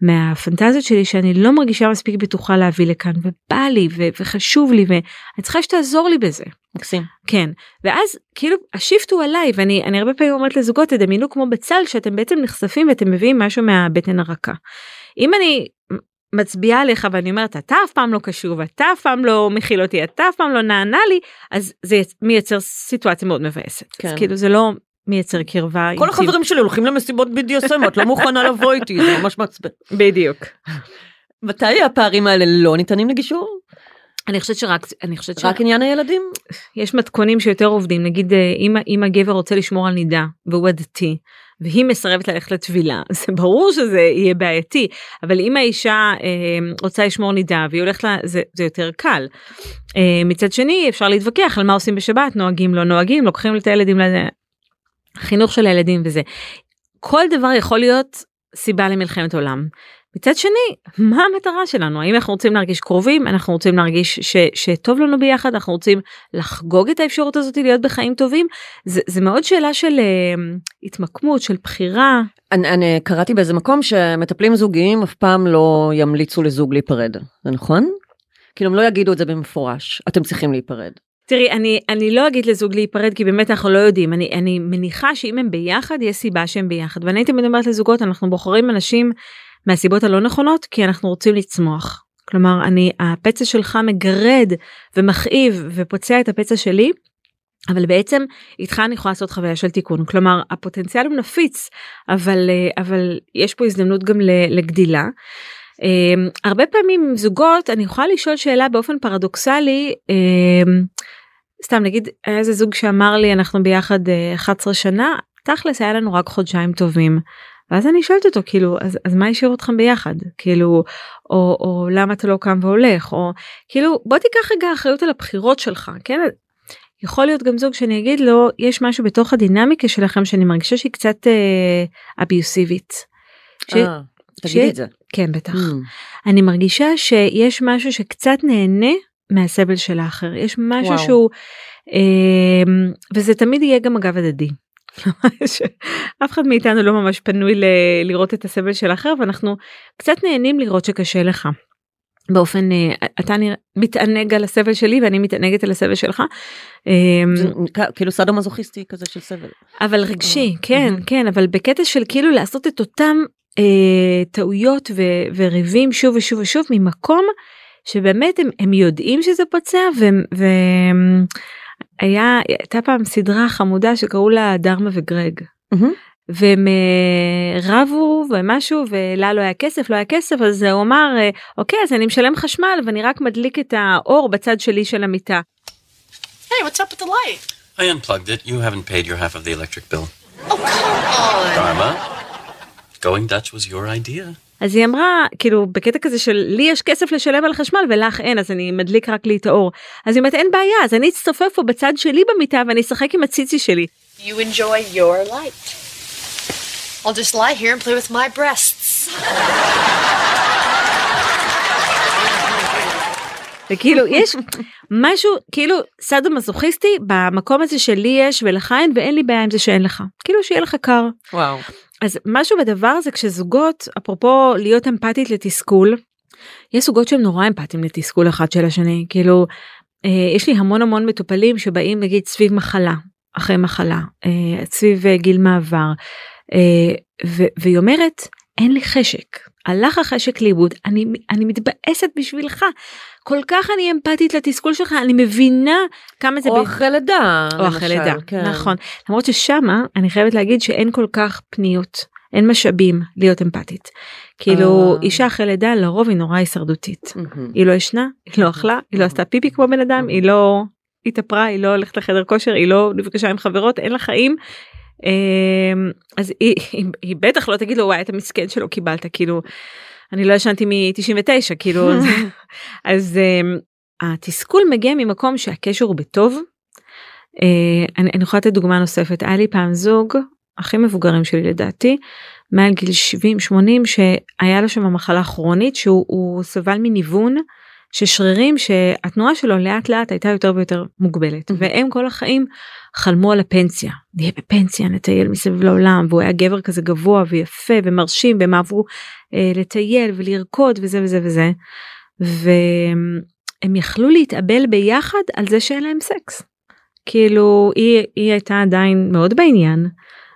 מהפנטזיות שלי שאני לא מרגישה מספיק בטוחה להביא לכאן ובא לי ו, וחשוב לי ואני צריכה שתעזור לי בזה. מקסים. כן ואז כאילו השיפט הוא עליי ואני אני הרבה פעמים אומרת לזוגות תדמיינו כמו בצל שאתם בעצם נחשפים ואתם מביאים משהו מהבטן הרכה. אם אני מצביעה עליך ואני אומרת אתה אף פעם לא קשוב אתה אף פעם לא מכיל אותי אתה אף פעם לא נענה לי אז זה מייצר סיטואציה מאוד מבאסת. כן. אז כאילו זה לא מייצר קרבה. כל אינטימית. החברים שלי הולכים למסיבות BDSM את לא מוכנה לבוא איתי זה ממש מעצבן. בדיוק. מתי הפערים האלה לא ניתנים לגישור? אני חושבת שרק אני חושבת שרק רק עניין הילדים? יש מתכונים שיותר עובדים נגיד אה, אם אם הגבר רוצה לשמור על נידה והוא הדתי והיא מסרבת ללכת לטבילה זה ברור שזה יהיה בעייתי אבל אם האישה אה, רוצה לשמור נידה והיא הולכת לה זה, זה יותר קל. אה, מצד שני אפשר להתווכח על מה עושים בשבת נוהגים לא נוהגים לוקחים את הילדים לזה. חינוך של הילדים וזה. כל דבר יכול להיות סיבה למלחמת עולם. מצד שני מה המטרה שלנו האם אנחנו רוצים להרגיש קרובים אנחנו רוצים להרגיש ש, שטוב לנו ביחד אנחנו רוצים לחגוג את האפשרות הזאת להיות בחיים טובים זה, זה מאוד שאלה של uh, התמקמות של בחירה. אני, אני קראתי באיזה מקום שמטפלים זוגיים אף פעם לא ימליצו לזוג להיפרד זה נכון? כאילו הם לא יגידו את זה במפורש אתם צריכים להיפרד. תראי אני אני לא אגיד לזוג להיפרד כי באמת אנחנו לא יודעים אני אני מניחה שאם הם ביחד יש סיבה שהם ביחד ואני תמיד אומרת לזוגות אנחנו בוחרים אנשים מהסיבות הלא נכונות כי אנחנו רוצים לצמוח. כלומר אני הפצע שלך מגרד ומכאיב ופוצע את הפצע שלי. אבל בעצם איתך אני יכולה לעשות חוויה של תיקון כלומר הפוטנציאל הוא נפיץ אבל אבל יש פה הזדמנות גם לגדילה. Um, הרבה פעמים זוגות אני יכולה לשאול שאלה באופן פרדוקסלי um, סתם נגיד היה איזה זוג שאמר לי אנחנו ביחד uh, 11 שנה תכלס היה לנו רק חודשיים טובים ואז אני שואלת אותו כאילו אז, אז מה השאיר אתכם ביחד כאילו או, או למה אתה לא קם והולך או כאילו בוא תיקח רגע אחריות על הבחירות שלך כן יכול להיות גם זוג שאני אגיד לו יש משהו בתוך הדינמיקה שלכם שאני מרגישה שהיא קצת אה, אביוסיבית. ש... אה, תגידי את זה. כן בטח. Mm. אני מרגישה שיש משהו שקצת נהנה מהסבל של האחר יש משהו וואו. שהוא אה, וזה תמיד יהיה גם אגב הדדי. אף אחד מאיתנו לא ממש פנוי ל- לראות את הסבל של אחר ואנחנו קצת נהנים לראות שקשה לך. באופן אה, אתה מתענג על הסבל שלי ואני מתענגת על הסבל שלך. אמ, כאילו סאדו מזוכיסטי כזה של סבל. אבל רגשי כן כן אבל בקטע של כאילו לעשות את אותם אה, טעויות וריבים שוב ושוב ושוב ממקום שבאמת הם, הם יודעים שזה פוצע והם. והם היה הייתה פעם סדרה חמודה שקראו לה דרמה וגרג. Mm-hmm. והם אה, רבו ומשהו ולה לא היה כסף לא היה כסף אז הוא אמר אה, אוקיי אז אני משלם חשמל ואני רק מדליק את האור בצד שלי של המיטה. Hey, what's up with the light? I unplugged it. You haven't paid your half of the electric bill. Oh, come on. Dharma, going Dutch was your idea. אז היא אמרה כאילו בקטע כזה של לי יש כסף לשלם על החשמל ולך אין אז אני מדליק רק לי את האור. אז היא אומרת אין בעיה אז אני אצטופף פה בצד שלי במיטה ואני אשחק עם הציצי שלי. You enjoy your light. I'll just lie here and play with my breasts. וכאילו יש משהו כאילו סאדו מזוכיסטי במקום הזה שלי יש ולך אין ואין לי בעיה עם זה שאין לך כאילו שיהיה לך קר. וואו. אז משהו בדבר הזה כשזוגות אפרופו להיות אמפתית לתסכול יש זוגות שהם נורא אמפתיים לתסכול אחד של השני כאילו אה, יש לי המון המון מטופלים שבאים נגיד סביב מחלה אחרי מחלה אה, סביב אה, גיל מעבר אה, ו- והיא אומרת אין לי חשק הלך החשק לאיבוד אני אני מתבאסת בשבילך כל כך אני אמפתית לתסכול שלך אני מבינה כמה זה או אחרי לידה. או אחרי לידה כן. נכון למרות ששמה אני חייבת להגיד שאין כל כך פניות אין משאבים להיות אמפתית כאילו אה. אישה אחרי לידה לרוב היא נורא הישרדותית מהמם. היא לא ישנה היא לא אכלה היא לא עשתה פיפי כמו בן אדם היא לא התאפרה היא לא הולכת לחדר כושר היא לא נפגשה עם חברות אין לה חיים. אמ, אז היא, היא, היא בטח לא תגיד לו וואי אתה מסכן שלא קיבלת כאילו אני לא ישנתי מ-99 כאילו אז, אז אמ, התסכול מגיע ממקום שהקשר הוא בטוב. אה, אני, אני יכולה לתת דוגמה נוספת. היה לי פעם זוג הכי מבוגרים שלי לדעתי מעל גיל 70 80 שהיה לו שם מחלה כרונית שהוא הוא סבל מניוון ששרירים שהתנועה שלו לאט לאט הייתה יותר ויותר מוגבלת. והם כל החיים חלמו על הפנסיה. נהיה בפנסיה נטייל מסביב לעולם. והוא היה גבר כזה גבוה ויפה ומרשים והם אה, לטייל ולרקוד וזה וזה וזה והם יכלו להתאבל ביחד על זה שאין להם סקס. כאילו היא, היא הייתה עדיין מאוד בעניין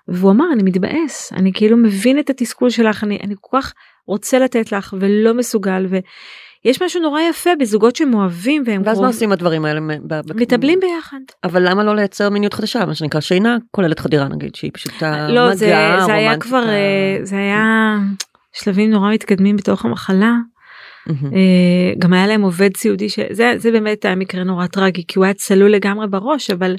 והוא אמר אני מתבאס אני כאילו מבין את התסכול שלך אני, אני כל כך רוצה לתת לך ולא מסוגל ויש משהו נורא יפה בזוגות שהם אוהבים והם ואז מה קרוב- עושים הדברים האלה? מתאבלים ביחד. אבל למה לא לייצר מיניות חדשה מה שנקרא שינה כוללת חדירה נגיד שהיא פשוט המגע, לא זה, זה היה. כבר אה, זה היה שלבים נורא מתקדמים בתוך המחלה. אה, גם היה להם עובד סיעודי שזה זה באמת היה מקרה נורא טרגי כי הוא היה צלול לגמרי בראש אבל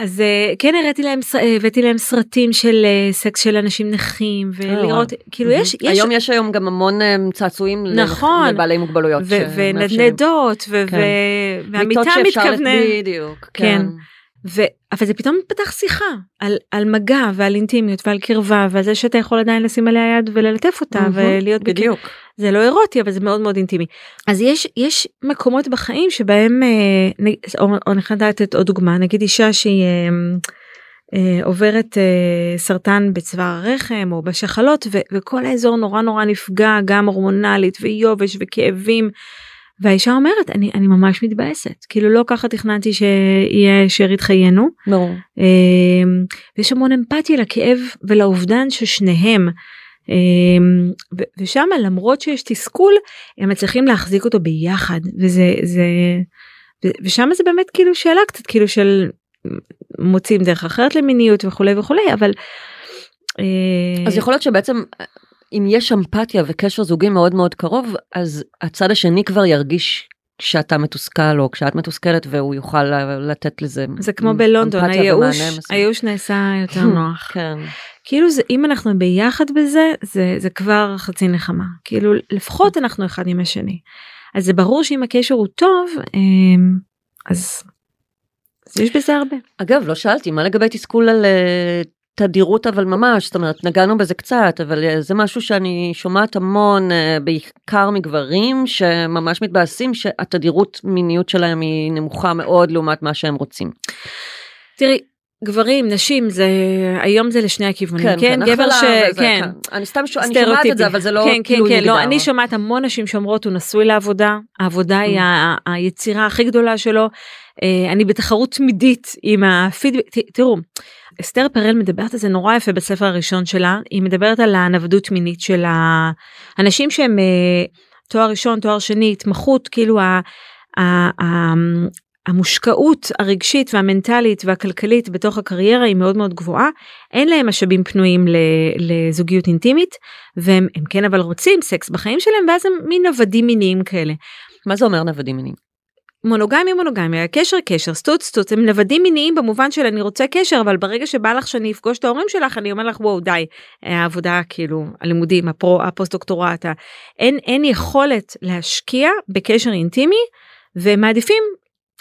אז אה, כן הראיתי להם, אה, הבאתי להם סרטים של סקס של אנשים נכים, ולראות, כאילו יש, יש, היום יש היום גם המון צעצועים נכון. לבעלי מוגבלויות. ונדנדות, כן. והמיטה מתכוונן. בדיוק. כן. אבל זה פתאום פתח שיחה על, על מגע ועל אינטימיות ועל קרבה ועל זה שאתה יכול עדיין לשים עליה יד וללטף אותה מהמם, ולהיות. בדיוק. זה לא אירוטי אבל זה מאוד מאוד אינטימי. אז יש יש מקומות בחיים שבהם אה, או, או אני יכולה לתת עוד דוגמה נגיד אישה שהיא אה, אה, עוברת אה, סרטן בצוואר הרחם או בשחלות ו, וכל האזור נורא נורא נפגע גם הורמונלית ויובש וכאבים. והאישה אומרת אני אני ממש מתבאסת כאילו לא ככה תכננתי שיהיה שארית חיינו. ברור. אמ, ויש המון אמפתיה לכאב ולאובדן של שניהם. אמ, ושם למרות שיש תסכול הם מצליחים להחזיק אותו ביחד וזה זה ושם זה באמת כאילו שאלה קצת כאילו של מוצאים דרך אחרת למיניות וכולי וכולי אבל. אה, אז יכול להיות שבעצם אם יש אמפתיה וקשר זוגי מאוד מאוד קרוב אז הצד השני כבר ירגיש כשאתה מתוסכל או כשאת מתוסכלת והוא יוכל לתת לזה זה כמו בלונדון הייאוש. הייאוש נעשה יותר נוח כן. כאילו זה אם אנחנו ביחד בזה זה זה כבר חצי נחמה כאילו לפחות אנחנו אחד עם השני. אז זה ברור שאם הקשר הוא טוב אמ, אז, אז יש בזה הרבה. אגב לא שאלתי מה לגבי תסכול על אה, תדירות אבל ממש זאת אומרת נגענו בזה קצת אבל אה, זה משהו שאני שומעת המון אה, בעיקר מגברים שממש מתבאסים שהתדירות מיניות שלהם היא נמוכה מאוד לעומת מה שהם רוצים. תראי גברים נשים זה היום זה לשני הכיוונים כן, גבר הכלה ש... וזה, כן. אני סתם ש... אני שומעת את זה אבל זה לא כן, כאילו כן, כן, נגדר. לא, אני שומעת המון נשים שאומרות הוא נשוי לעבודה, העבודה היא Mm. היצירה הכי גדולה שלו, אני בתחרות תמידית עם הפידבק, תראו, אסתר פרל מדברת על זה נורא יפה בספר הראשון שלה, היא מדברת על הנוודות מינית של האנשים שהם אה, תואר ראשון, תואר שני, התמחות, כאילו ה... ה- ה- המושקעות הרגשית והמנטלית והכלכלית בתוך הקריירה היא מאוד מאוד גבוהה אין להם משאבים פנויים לזוגיות אינטימית והם הם כן אבל רוצים סקס בחיים שלהם ואז הם מין נוודים מיניים כאלה. מה זה אומר נוודים מיניים? מונוגמיה מונוגמיה קשר קשר סטוץ סטוץ הם נוודים מיניים במובן של אני רוצה קשר אבל ברגע שבא לך שאני אפגוש את ההורים שלך אני אומר לך וואו די העבודה כאילו הלימודים הפרו הפוסט דוקטורט אין אין יכולת להשקיע בקשר אינטימי ומעדיפים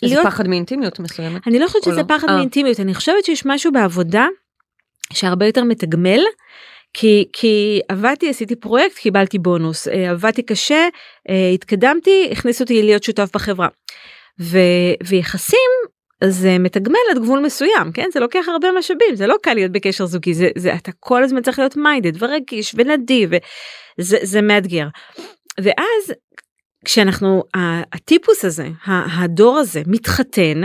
איזה להיות פחד מאינטימיות מסוימת. אני לא חושבת שזה לא? פחד אה. מאינטימיות אני חושבת שיש משהו בעבודה שהרבה יותר מתגמל כי כי עבדתי עשיתי פרויקט קיבלתי בונוס אה, עבדתי קשה אה, התקדמתי הכניסו אותי להיות שותף בחברה. ו, ויחסים זה מתגמל עד גבול מסוים כן זה לוקח הרבה משאבים זה לא קל להיות בקשר זוגי זה זה אתה כל הזמן צריך להיות מיינדד ורגיש ונדיב וזה זה מאתגר. ואז כשאנחנו הטיפוס הזה הדור הזה מתחתן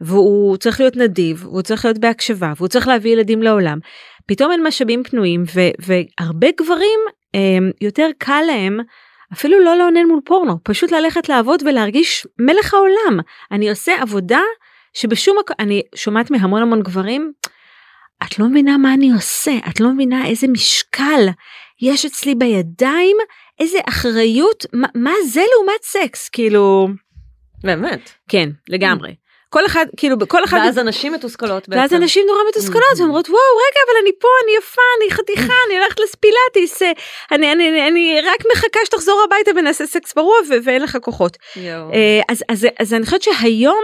והוא צריך להיות נדיב והוא צריך להיות בהקשבה והוא צריך להביא ילדים לעולם פתאום אין משאבים פנויים ו- והרבה גברים הם, יותר קל להם אפילו לא לאונן מול פורנו פשוט ללכת לעבוד ולהרגיש מלך העולם. אני עושה עבודה שבשום מקום אני שומעת מהמון המון גברים את לא מבינה מה אני עושה את לא מבינה איזה משקל יש אצלי בידיים איזה אחריות מה, מה זה לעומת סקס? כאילו באמת. כן לגמרי כל אחד כאילו כל אחד ואז אנשים מתוסכלות בעצם. ואז אנשים נורא מתוסכלות Mhm. ואומרות וואו רגע אבל אני פה אני יפה אני חתיכה אני הולכת לספילטיס אה, אני אני אני רק מחכה שתחזור הביתה ונעשה סקס פרוע ו- ואין לך כוחות. אה, אז אז אז אני חושבת שהיום.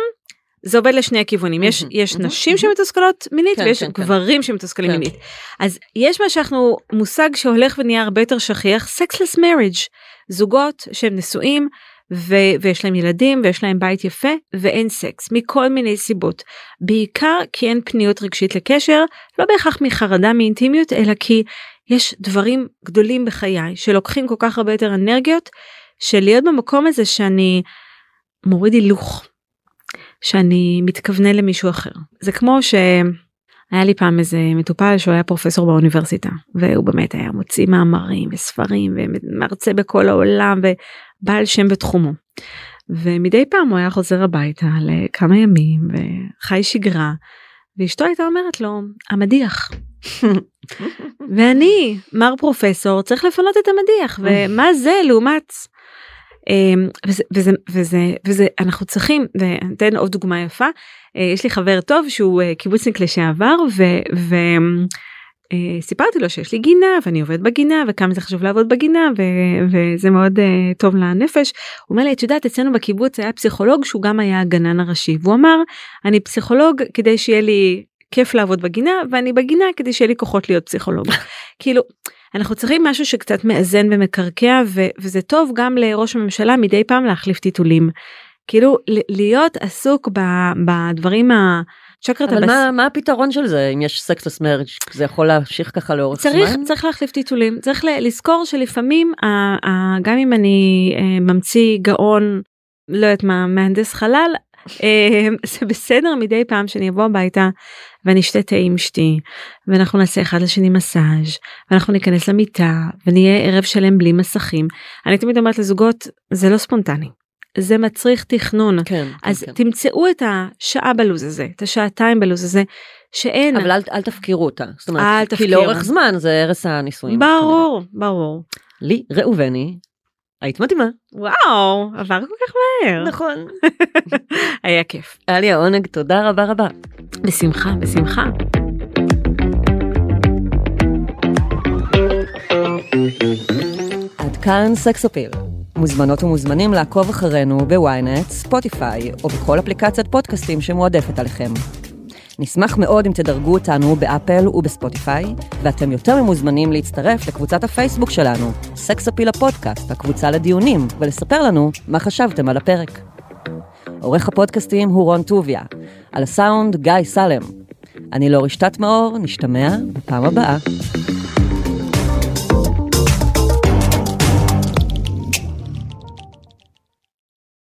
זה עובד לשני הכיוונים יש יש נשים. שמתוסכלות מינית כן, ויש כן, כן. גברים שמתוסכלים כן. מינית אז יש מה שאנחנו מושג שהולך ונהיה הרבה יותר שכיח סקסלס מריג' זוגות שהם נשואים ו- ויש להם ילדים ויש להם בית יפה ואין סקס מכל מיני סיבות. בעיקר כי אין פניות רגשית לקשר לא בהכרח מחרדה מאינטימיות אלא כי יש דברים גדולים בחיי שלוקחים כל כך הרבה יותר אנרגיות של להיות במקום הזה שאני מוריד הילוך שאני מתכוונה למישהו אחר. זה כמו שהיה לי פעם איזה מטופל שהוא היה פרופסור באוניברסיטה והוא באמת היה מוציא מאמרים וספרים ומרצה בכל העולם ובעל שם בתחומו. ומדי פעם הוא היה חוזר הביתה לכמה ימים וחי שגרה ואשתו הייתה אומרת לו המדיח. ואני מר פרופסור צריך לפנות את המדיח ומה זה לעומת אמ, וזה, וזה, וזה, וזה, אנחנו צריכים, ואני אתן עוד דוגמה יפה, אה, יש לי חבר טוב שהוא אה, קיבוצניק לשעבר, ו... ו סיפרתי לו שיש לי גינה ואני עובד בגינה וכמה זה חשוב לעבוד בגינה ו- וזה מאוד uh, טוב לנפש. הוא אומר לי את יודעת אצלנו בקיבוץ היה פסיכולוג שהוא גם היה הגנן הראשי והוא אמר אני פסיכולוג כדי שיהיה לי כיף לעבוד בגינה ואני בגינה כדי שיהיה לי כוחות להיות פסיכולוג. כאילו אנחנו צריכים משהו שקצת מאזן ומקרקע ו- וזה טוב גם לראש הממשלה מדי פעם להחליף טיטולים. כאילו להיות עסוק ב- בדברים ה... שקרת אבל הבס... מה, מה הפתרון של זה אם יש סקסלס מרג' זה יכול להמשיך ככה לאורך צריך זמן? צריך להחליף טיטולים. צריך לזכור שלפעמים גם אם אני אה, ממציא גאון לא יודעת מה מהנדס חלל אה, זה בסדר מדי פעם שאני אבוא הביתה ואני אשתה תה עם אשתי ואנחנו נעשה אחד לשני מסאז' ואנחנו ניכנס למיטה ונהיה ערב שלם בלי מסכים. אני תמיד אומרת לזוגות זה לא ספונטני זה מצריך תכנון כן, אז כן. תמצאו את השעה בלוז הזה את השעתיים בלוז הזה שאין אבל אל, אל תפקירו אותה. זאת אומרת, אל כי תפקירו. לאורך זמן זה הרס הנישואים. ברור ברור לי ראובני, היית מדהימה. וואו עבר כל כך מהר נכון. היה כיף היה לי העונג, תודה רבה רבה. בשמחה בשמחה. עד כאן סקס אפיל. מוזמנות ומוזמנים לעקוב אחרינו בוויינט, ספוטיפיי או בכל אפליקציית פודקאסטים שמועדפת עליכם. נשמח מאוד אם תדרגו אותנו באפל ובספוטיפיי, ואתם יותר ממוזמנים להצטרף לקבוצת הפייסבוק שלנו, סקס אפיל הפודקאסט, הקבוצה לדיונים, ולספר לנו מה חשבתם על הפרק. עורך הפודקאסטים הוא רון טוביה, על הסאונד גיא סלם. אני לאור רשתת מאור, נשתמע בפעם הבאה.